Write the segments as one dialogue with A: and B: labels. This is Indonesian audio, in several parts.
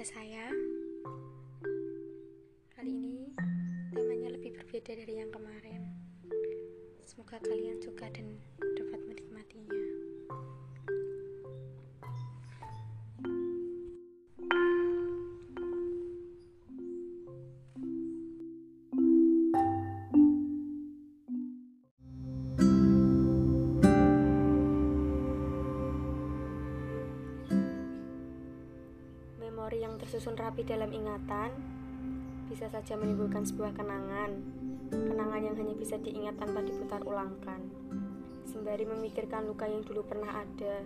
A: ke saya. Kali ini temanya lebih berbeda dari yang kemarin. Semoga kalian suka dan Memori yang tersusun rapi dalam ingatan bisa saja menimbulkan sebuah kenangan. Kenangan yang hanya bisa diingat tanpa diputar ulangkan. Sembari memikirkan luka yang dulu pernah ada,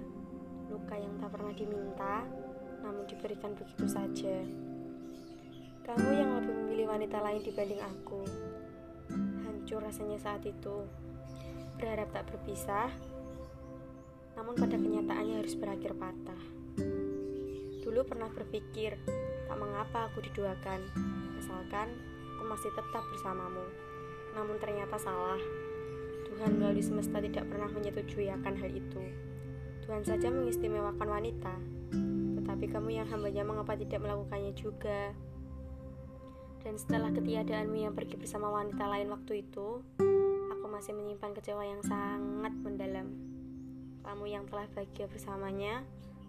A: luka yang tak pernah diminta, namun diberikan begitu saja. Kamu yang lebih memilih wanita lain dibanding aku. Hancur rasanya saat itu. Berharap tak berpisah, namun pada kenyataannya harus berakhir patah. Dulu pernah berpikir, tak mengapa aku diduakan, asalkan aku masih tetap bersamamu. Namun ternyata salah. Tuhan melalui semesta tidak pernah menyetujui akan hal itu. Tuhan saja mengistimewakan wanita, tetapi kamu yang hambanya mengapa tidak melakukannya juga? Dan setelah ketiadaanmu yang pergi bersama wanita lain waktu itu, aku masih menyimpan kecewa yang sangat mendalam. Kamu yang telah bahagia bersamanya,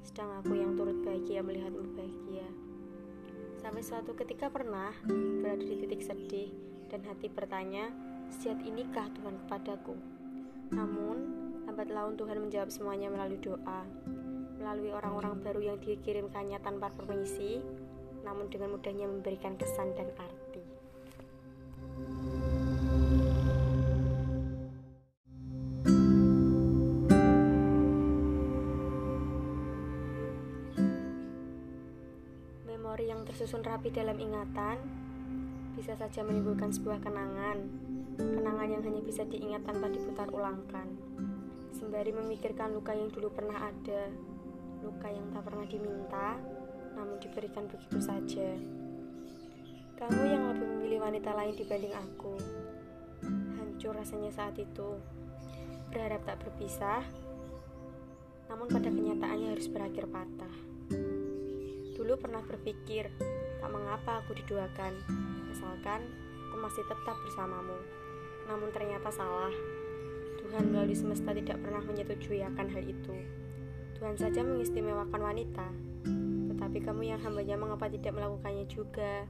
A: sedang aku yang turut bahagia melihatmu bahagia. Sampai suatu ketika pernah berada di titik sedih dan hati bertanya, sejat inikah Tuhan kepadaku? Namun, lambat laun Tuhan menjawab semuanya melalui doa, melalui orang-orang baru yang dikirimkannya tanpa permisi, namun dengan mudahnya memberikan kesan dan arti. Memori yang tersusun rapi dalam ingatan bisa saja menimbulkan sebuah kenangan, kenangan yang hanya bisa diingat tanpa diputar ulangkan. Sembari memikirkan luka yang dulu pernah ada, luka yang tak pernah diminta, namun diberikan begitu saja. Kamu yang lebih memilih wanita lain dibanding aku. Hancur rasanya saat itu. Berharap tak berpisah, namun pada kenyataannya harus berakhir patah. Dulu pernah berpikir, tak mengapa aku diduakan, asalkan aku masih tetap bersamamu. Namun ternyata salah. Tuhan melalui semesta tidak pernah menyetujui akan hal itu. Tuhan saja mengistimewakan wanita, tetapi kamu yang hambanya mengapa tidak melakukannya juga?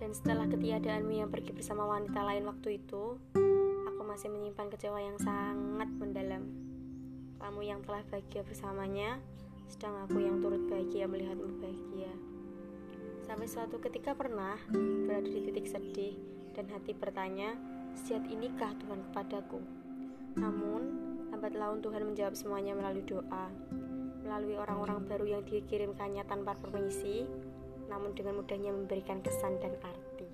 A: Dan setelah ketiadaanmu yang pergi bersama wanita lain waktu itu, aku masih menyimpan kecewa yang sangat mendalam. Kamu yang telah bahagia bersamanya, sedang aku yang turut bahagia melihatmu bahagia. Sampai suatu ketika pernah berada di titik sedih dan hati bertanya, sejat inikah Tuhan kepadaku? Namun, lambat laun Tuhan menjawab semuanya melalui doa, melalui orang-orang baru yang dikirimkannya tanpa permisi, namun dengan mudahnya memberikan kesan dan arti.